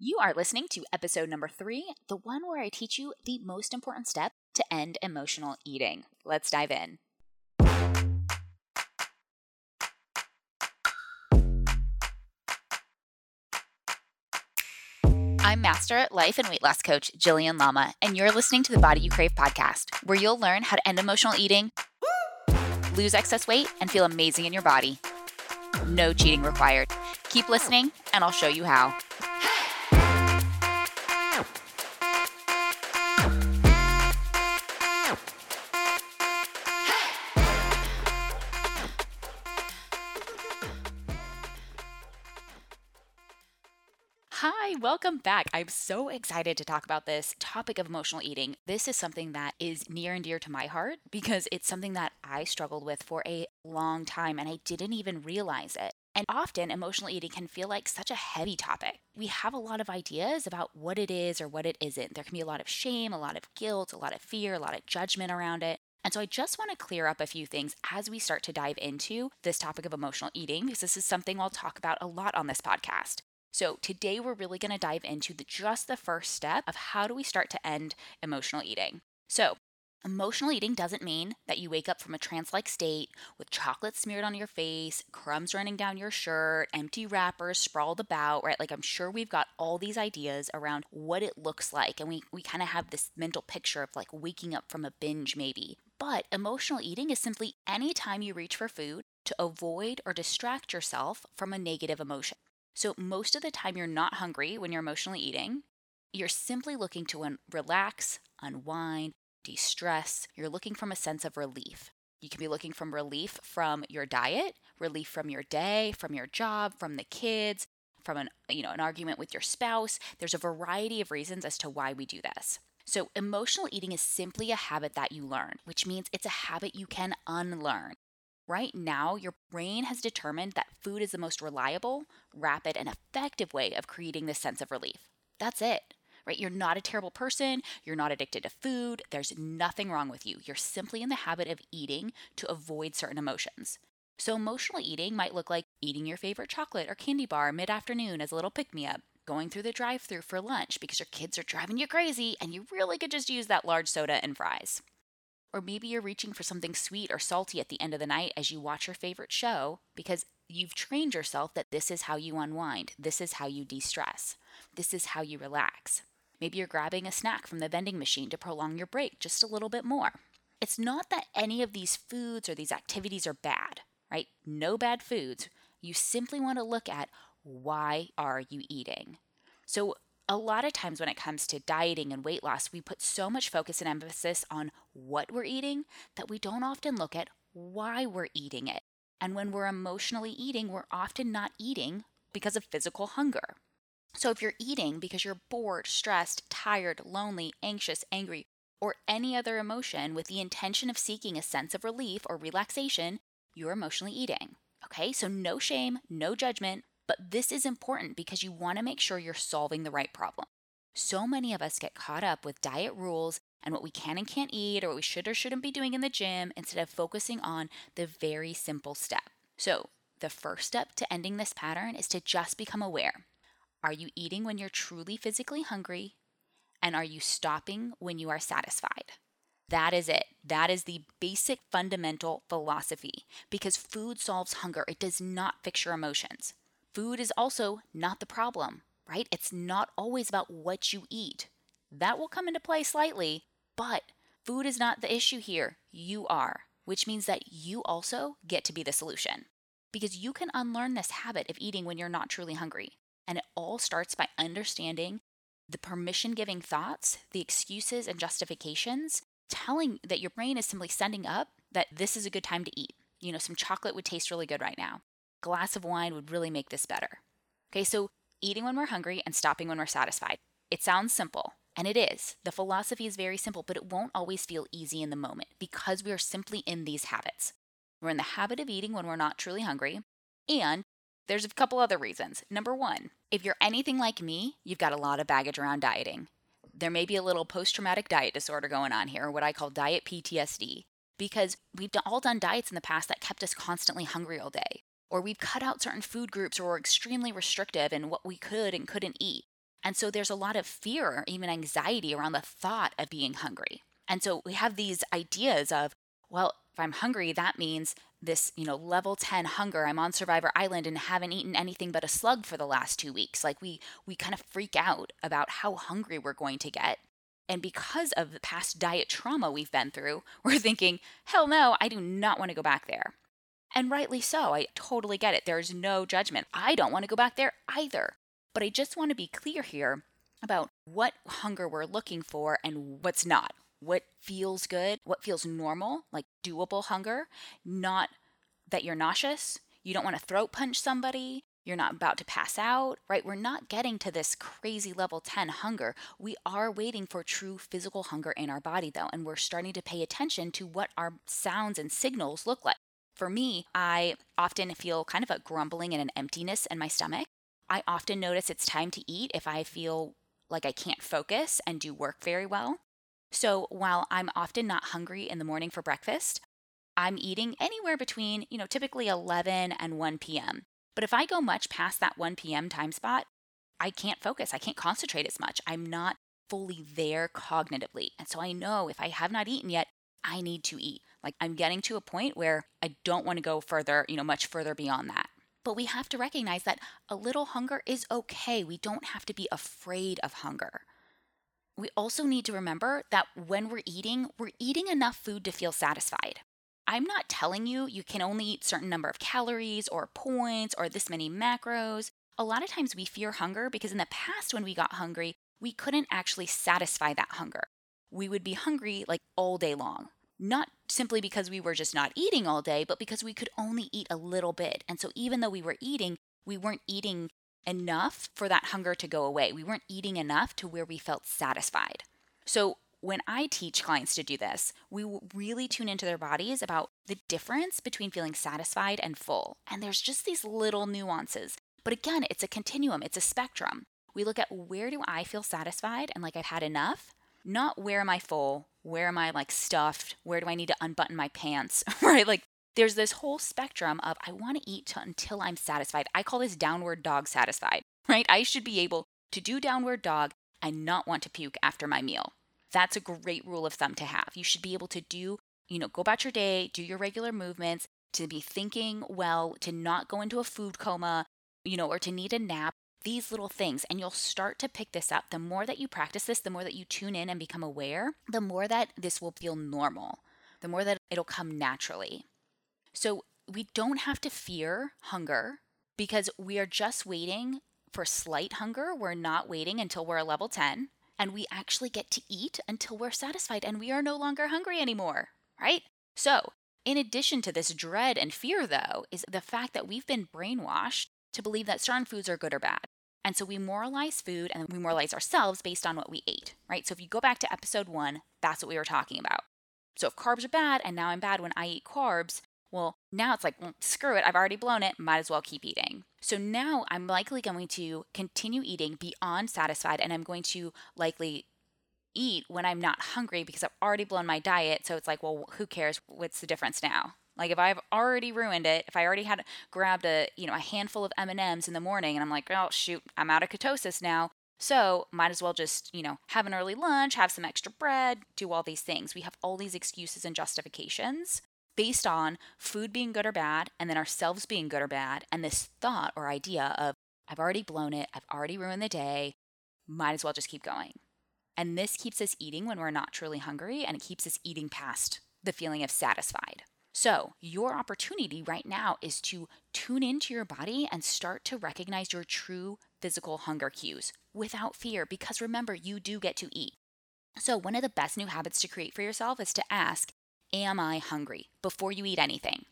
You are listening to episode number three, the one where I teach you the most important step to end emotional eating. Let's dive in. I'm Master Life and Weight Loss Coach Jillian Lama, and you're listening to the Body You Crave podcast, where you'll learn how to end emotional eating, lose excess weight, and feel amazing in your body. No cheating required. Keep listening, and I'll show you how. Hi, welcome back. I'm so excited to talk about this topic of emotional eating. This is something that is near and dear to my heart because it's something that I struggled with for a long time and I didn't even realize it. And often, emotional eating can feel like such a heavy topic. We have a lot of ideas about what it is or what it isn't. There can be a lot of shame, a lot of guilt, a lot of fear, a lot of judgment around it. And so I just want to clear up a few things as we start to dive into this topic of emotional eating, because this is something I'll talk about a lot on this podcast. So today we're really going to dive into the, just the first step of how do we start to end emotional eating. So Emotional eating doesn't mean that you wake up from a trance like state with chocolate smeared on your face, crumbs running down your shirt, empty wrappers sprawled about, right? Like, I'm sure we've got all these ideas around what it looks like. And we, we kind of have this mental picture of like waking up from a binge, maybe. But emotional eating is simply any time you reach for food to avoid or distract yourself from a negative emotion. So, most of the time, you're not hungry when you're emotionally eating. You're simply looking to un- relax, unwind, de stress. You're looking from a sense of relief. You can be looking from relief from your diet, relief from your day, from your job, from the kids, from an you know an argument with your spouse. There's a variety of reasons as to why we do this. So emotional eating is simply a habit that you learn, which means it's a habit you can unlearn. Right now, your brain has determined that food is the most reliable, rapid, and effective way of creating this sense of relief. That's it, right? You're not a terrible person. You're not addicted to food. There's nothing wrong with you. You're simply in the habit of eating to avoid certain emotions. So, emotional eating might look like eating your favorite chocolate or candy bar mid afternoon as a little pick me up, going through the drive through for lunch because your kids are driving you crazy and you really could just use that large soda and fries. Or maybe you're reaching for something sweet or salty at the end of the night as you watch your favorite show because you've trained yourself that this is how you unwind, this is how you de stress, this is how you relax. Maybe you're grabbing a snack from the vending machine to prolong your break just a little bit more. It's not that any of these foods or these activities are bad, right? No bad foods. You simply want to look at why are you eating? So a lot of times when it comes to dieting and weight loss, we put so much focus and emphasis on what we're eating that we don't often look at why we're eating it. And when we're emotionally eating, we're often not eating because of physical hunger. So if you're eating because you're bored, stressed, tired, lonely, anxious, angry, or any other emotion with the intention of seeking a sense of relief or relaxation, you're emotionally eating. Okay, so no shame, no judgment, but this is important because you want to make sure you're solving the right problem. So many of us get caught up with diet rules and what we can and can't eat or what we should or shouldn't be doing in the gym instead of focusing on the very simple step. So, the first step to ending this pattern is to just become aware. Are you eating when you're truly physically hungry? And are you stopping when you are satisfied? That is it. That is the basic fundamental philosophy because food solves hunger. It does not fix your emotions food is also not the problem, right? It's not always about what you eat. That will come into play slightly, but food is not the issue here. You are, which means that you also get to be the solution because you can unlearn this habit of eating when you're not truly hungry. And it all starts by understanding the permission giving thoughts, the excuses and justifications, telling that your brain is simply sending up that this is a good time to eat. You know, some chocolate would taste really good right now glass of wine would really make this better. Okay, so eating when we're hungry and stopping when we're satisfied. It sounds simple, and it is. The philosophy is very simple, but it won't always feel easy in the moment because we are simply in these habits. We're in the habit of eating when we're not truly hungry, and there's a couple other reasons. Number one, if you're anything like me, you've got a lot of baggage around dieting. There may be a little post traumatic diet disorder going on here, what I call diet PTSD, because we've all done diets in the past that kept us constantly hungry all day or we've cut out certain food groups or we're extremely restrictive in what we could and couldn't eat. And so there's a lot of fear or even anxiety around the thought of being hungry. And so we have these ideas of, well, if I'm hungry, that means this, you know, level 10 hunger. I'm on Survivor Island and haven't eaten anything but a slug for the last 2 weeks. Like we we kind of freak out about how hungry we're going to get. And because of the past diet trauma we've been through, we're thinking, hell no, I do not want to go back there. And rightly so. I totally get it. There's no judgment. I don't want to go back there either. But I just want to be clear here about what hunger we're looking for and what's not. What feels good, what feels normal, like doable hunger, not that you're nauseous, you don't want to throat punch somebody, you're not about to pass out, right? We're not getting to this crazy level 10 hunger. We are waiting for true physical hunger in our body, though, and we're starting to pay attention to what our sounds and signals look like. For me, I often feel kind of a grumbling and an emptiness in my stomach. I often notice it's time to eat if I feel like I can't focus and do work very well. So while I'm often not hungry in the morning for breakfast, I'm eating anywhere between, you know, typically 11 and 1 p.m. But if I go much past that 1 p.m. time spot, I can't focus. I can't concentrate as much. I'm not fully there cognitively. And so I know if I have not eaten yet, I need to eat. Like I'm getting to a point where I don't want to go further, you know, much further beyond that. But we have to recognize that a little hunger is okay. We don't have to be afraid of hunger. We also need to remember that when we're eating, we're eating enough food to feel satisfied. I'm not telling you you can only eat certain number of calories or points or this many macros. A lot of times we fear hunger because in the past when we got hungry, we couldn't actually satisfy that hunger. We would be hungry like all day long. Not simply because we were just not eating all day, but because we could only eat a little bit. And so even though we were eating, we weren't eating enough for that hunger to go away. We weren't eating enough to where we felt satisfied. So when I teach clients to do this, we really tune into their bodies about the difference between feeling satisfied and full. And there's just these little nuances. But again, it's a continuum, it's a spectrum. We look at where do I feel satisfied and like I've had enough, not where am I full, where am I like stuffed, where do I need to unbutton my pants, right? Like there's this whole spectrum of I want to eat until I'm satisfied. I call this downward dog satisfied, right? I should be able to do downward dog and not want to puke after my meal. That's a great rule of thumb to have. You should be able to do, you know, go about your day, do your regular movements, to be thinking well, to not go into a food coma, you know, or to need a nap, these little things. And you'll start to pick this up. The more that you practice this, the more that you tune in and become aware, the more that this will feel normal, the more that it'll come naturally. So we don't have to fear hunger because we are just waiting for slight hunger. We're not waiting until we're a level 10 and we actually get to eat until we're satisfied and we are no longer hungry anymore, right? So, in addition to this dread and fear, though, is the fact that we've been brainwashed to believe that certain foods are good or bad. And so we moralize food and we moralize ourselves based on what we ate, right? So if you go back to episode one, that's what we were talking about. So if carbs are bad and now I'm bad when I eat carbs, well, now it's like, well, screw it, I've already blown it, might as well keep eating. So now I'm likely going to continue eating beyond satisfied and I'm going to likely eat when I'm not hungry because I've already blown my diet. So it's like, well, who cares? What's the difference now? Like if I've already ruined it, if I already had grabbed a, you know, a handful of M&Ms in the morning and I'm like, "Oh, shoot, I'm out of ketosis now." So, might as well just, you know, have an early lunch, have some extra bread, do all these things. We have all these excuses and justifications based on food being good or bad, and then ourselves being good or bad, and this thought or idea of, I've already blown it, I've already ruined the day, might as well just keep going. And this keeps us eating when we're not truly hungry, and it keeps us eating past the feeling of satisfied. So, your opportunity right now is to tune into your body and start to recognize your true physical hunger cues without fear, because remember, you do get to eat. So, one of the best new habits to create for yourself is to ask Am I hungry? before you eat anything.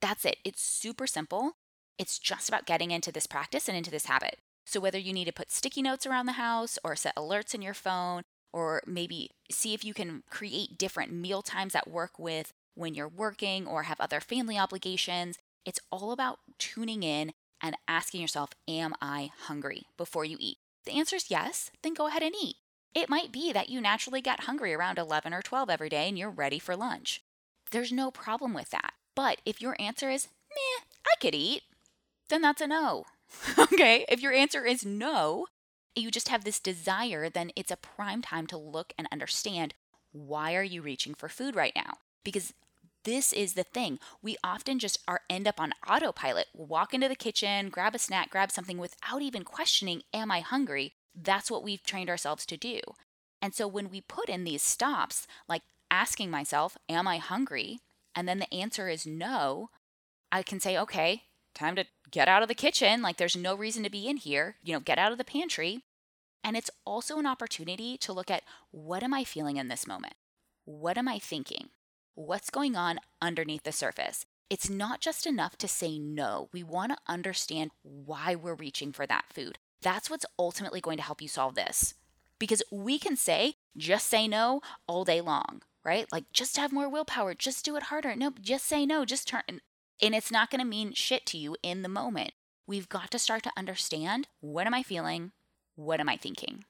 That's it. It's super simple. It's just about getting into this practice and into this habit. So, whether you need to put sticky notes around the house or set alerts in your phone, or maybe see if you can create different meal times that work with when you're working or have other family obligations, it's all about tuning in and asking yourself, Am I hungry? before you eat. the answer is yes, then go ahead and eat. It might be that you naturally get hungry around 11 or 12 every day and you're ready for lunch. There's no problem with that. But if your answer is, meh, I could eat, then that's a no. okay? If your answer is no, you just have this desire, then it's a prime time to look and understand why are you reaching for food right now? Because this is the thing. We often just are end up on autopilot. We'll walk into the kitchen, grab a snack, grab something without even questioning, am I hungry? That's what we've trained ourselves to do. And so when we put in these stops, like asking myself, am I hungry? And then the answer is no, I can say, okay, time to get out of the kitchen. Like there's no reason to be in here. You know, get out of the pantry. And it's also an opportunity to look at what am I feeling in this moment? What am I thinking? What's going on underneath the surface? It's not just enough to say no. We want to understand why we're reaching for that food. That's what's ultimately going to help you solve this. Because we can say, just say no all day long, right? Like, just have more willpower, just do it harder. Nope, just say no, just turn. And it's not going to mean shit to you in the moment. We've got to start to understand what am I feeling? What am I thinking?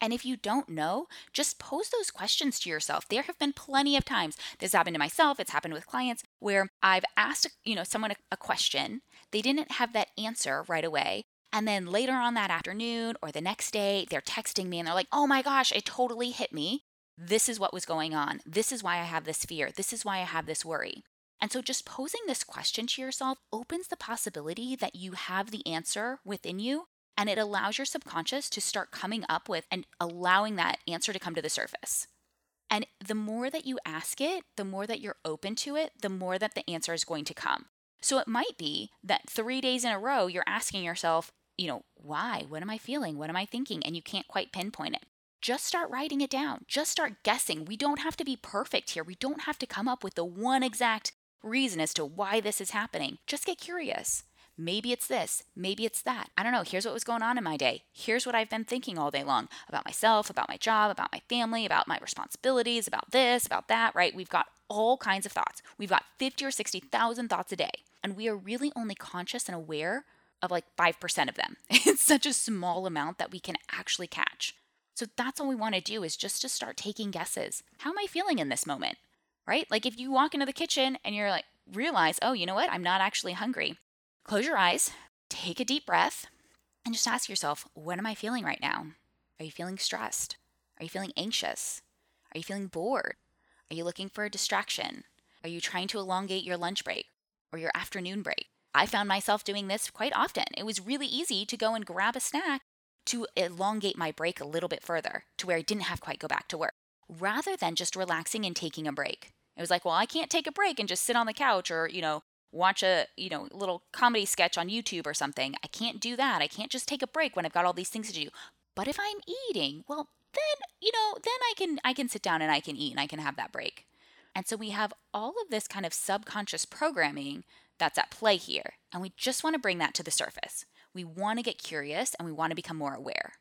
And if you don't know, just pose those questions to yourself. There have been plenty of times this happened to myself, it's happened with clients where I've asked, you know, someone a, a question, they didn't have that answer right away, and then later on that afternoon or the next day, they're texting me and they're like, "Oh my gosh, it totally hit me. This is what was going on. This is why I have this fear. This is why I have this worry." And so just posing this question to yourself opens the possibility that you have the answer within you and it allows your subconscious to start coming up with and allowing that answer to come to the surface. And the more that you ask it, the more that you're open to it, the more that the answer is going to come. So it might be that three days in a row, you're asking yourself, you know, why? What am I feeling? What am I thinking? And you can't quite pinpoint it. Just start writing it down. Just start guessing. We don't have to be perfect here. We don't have to come up with the one exact reason as to why this is happening. Just get curious. Maybe it's this, maybe it's that. I don't know. Here's what was going on in my day. Here's what I've been thinking all day long about myself, about my job, about my family, about my responsibilities, about this, about that, right? We've got all kinds of thoughts. We've got 50 or 60,000 thoughts a day, and we are really only conscious and aware of like 5% of them. It's such a small amount that we can actually catch. So that's all we want to do is just to start taking guesses. How am I feeling in this moment? Right? Like if you walk into the kitchen and you're like, realize, oh, you know what? I'm not actually hungry. Close your eyes, take a deep breath, and just ask yourself, what am I feeling right now? Are you feeling stressed? Are you feeling anxious? Are you feeling bored? Are you looking for a distraction? Are you trying to elongate your lunch break or your afternoon break? I found myself doing this quite often. It was really easy to go and grab a snack to elongate my break a little bit further to where I didn't have quite go back to work rather than just relaxing and taking a break. It was like, well, I can't take a break and just sit on the couch or, you know, watch a you know little comedy sketch on YouTube or something. I can't do that. I can't just take a break when I've got all these things to do. But if I'm eating, well, then you know, then I can I can sit down and I can eat and I can have that break. And so we have all of this kind of subconscious programming that's at play here, and we just want to bring that to the surface. We want to get curious and we want to become more aware.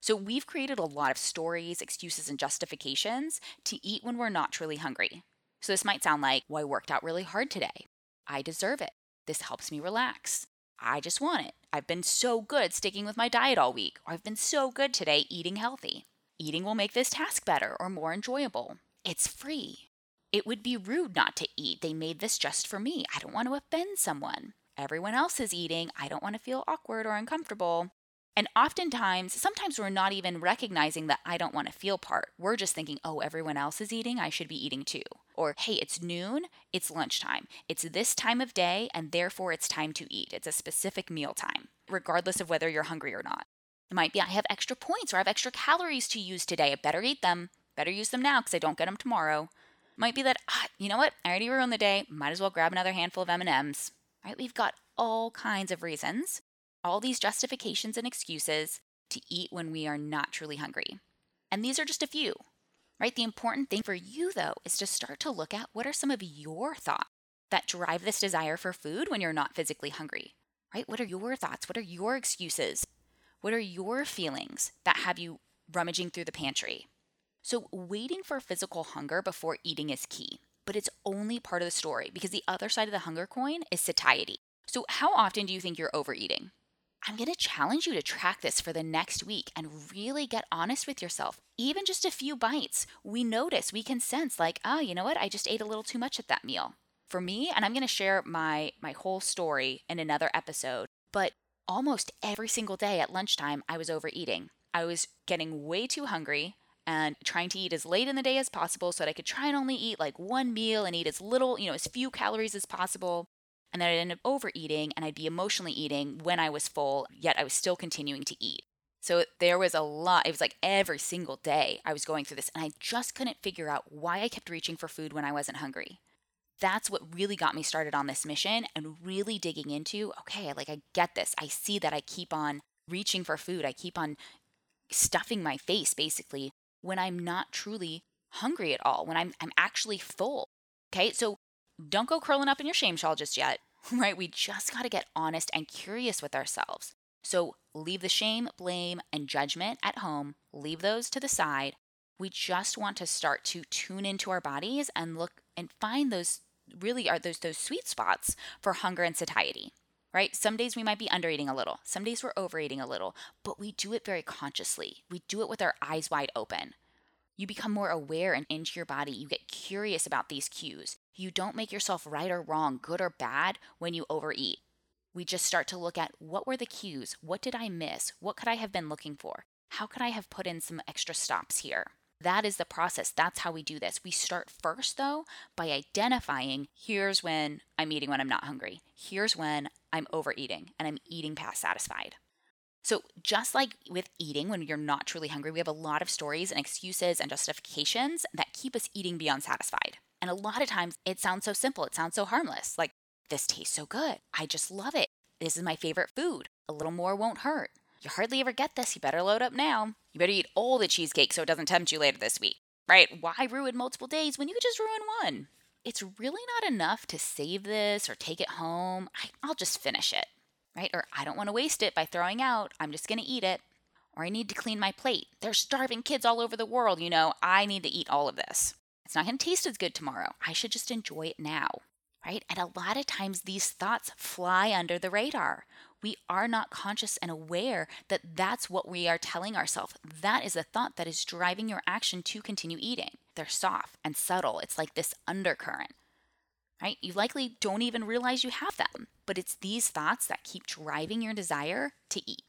So we've created a lot of stories, excuses, and justifications to eat when we're not truly hungry. So this might sound like, well, I worked out really hard today. I deserve it. This helps me relax. I just want it. I've been so good sticking with my diet all week, I've been so good today eating healthy. Eating will make this task better or more enjoyable. It's free. It would be rude not to eat. They made this just for me. I don't want to offend someone. Everyone else is eating. I don't want to feel awkward or uncomfortable. And oftentimes, sometimes we're not even recognizing that I don't want to feel part. We're just thinking, oh, everyone else is eating. I should be eating too. Or, hey, it's noon, it's lunchtime. It's this time of day, and therefore it's time to eat. It's a specific meal time, regardless of whether you're hungry or not. It might be I have extra points or I have extra calories to use today. I better eat them. Better use them now because I don't get them tomorrow. It might be that, ah, you know what? I already ruined the day. Might as well grab another handful of M&Ms. Right? We've got all kinds of reasons all these justifications and excuses to eat when we are not truly hungry. And these are just a few, right? The important thing for you, though, is to start to look at what are some of your thoughts that drive this desire for food when you're not physically hungry, right? What are your thoughts? What are your excuses? What are your feelings that have you rummaging through the pantry? So, waiting for physical hunger before eating is key, but it's only part of the story because the other side of the hunger coin is satiety. So, how often do you think you're overeating? I'm going to challenge you to track this for the next week and really get honest with yourself. Even just a few bites, we notice, we can sense like, oh, you know what? I just ate a little too much at that meal. For me, and I'm going to share my my whole story in another episode, but almost every single day at lunchtime, I was overeating. I was getting way too hungry and trying to eat as late in the day as possible so that I could try and only eat like one meal and eat as little, you know, as few calories as possible. And then I'd end up overeating and I'd be emotionally eating when I was full, yet I was still continuing to eat. So there was a lot. It was like every single day I was going through this, and I just couldn't figure out why I kept reaching for food when I wasn't hungry. That's what really got me started on this mission and really digging into okay, like I get this. I see that I keep on reaching for food. I keep on stuffing my face basically when I'm not truly hungry at all, when I'm, I'm actually full. Okay, so don't go curling up in your shame shawl just yet, right? We just got to get honest and curious with ourselves. So leave the shame, blame, and judgment at home, leave those to the side. We just want to start to tune into our bodies and look and find those really are those those sweet spots for hunger and satiety. Right? Some days we might be undereating a little. Some days we're overeating a little, but we do it very consciously. We do it with our eyes wide open. You become more aware and into your body. You get curious about these cues. You don't make yourself right or wrong, good or bad when you overeat. We just start to look at what were the cues? What did I miss? What could I have been looking for? How could I have put in some extra stops here? That is the process. That's how we do this. We start first, though, by identifying here's when I'm eating when I'm not hungry. Here's when I'm overeating and I'm eating past satisfied. So, just like with eating, when you're not truly hungry, we have a lot of stories and excuses and justifications that keep us eating beyond satisfied. And a lot of times it sounds so simple, it sounds so harmless. Like, this tastes so good. I just love it. This is my favorite food. A little more won't hurt. You hardly ever get this. You better load up now. You better eat all the cheesecake so it doesn't tempt you later this week. Right? Why ruin multiple days when you could just ruin one? It's really not enough to save this or take it home. I, I'll just finish it right? Or I don't want to waste it by throwing out. I'm just going to eat it. Or I need to clean my plate. There's starving kids all over the world, you know. I need to eat all of this. It's not going to taste as good tomorrow. I should just enjoy it now, right? And a lot of times these thoughts fly under the radar. We are not conscious and aware that that's what we are telling ourselves. That is a thought that is driving your action to continue eating. They're soft and subtle. It's like this undercurrent right? You likely don't even realize you have them, but it's these thoughts that keep driving your desire to eat.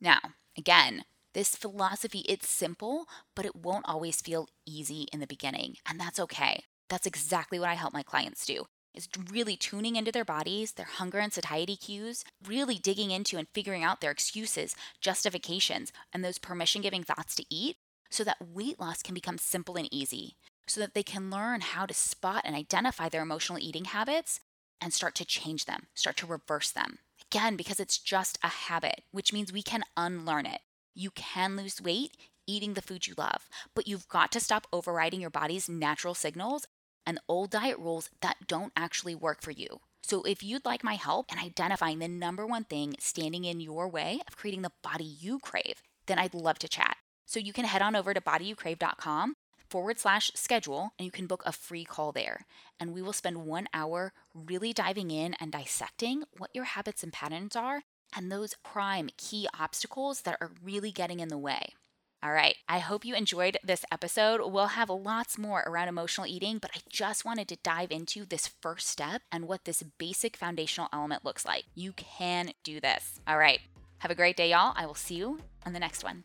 Now, again, this philosophy, it's simple, but it won't always feel easy in the beginning, and that's okay. That's exactly what I help my clients do. Is really tuning into their bodies, their hunger and satiety cues, really digging into and figuring out their excuses, justifications, and those permission giving thoughts to eat so that weight loss can become simple and easy so that they can learn how to spot and identify their emotional eating habits and start to change them, start to reverse them. Again, because it's just a habit, which means we can unlearn it. You can lose weight eating the food you love, but you've got to stop overriding your body's natural signals and old diet rules that don't actually work for you. So, if you'd like my help in identifying the number one thing standing in your way of creating the body you crave, then I'd love to chat. So, you can head on over to bodyyoucrave.com forward slash schedule and you can book a free call there. And we will spend one hour really diving in and dissecting what your habits and patterns are and those prime key obstacles that are really getting in the way. All right, I hope you enjoyed this episode. We'll have lots more around emotional eating, but I just wanted to dive into this first step and what this basic foundational element looks like. You can do this. All right, have a great day, y'all. I will see you on the next one.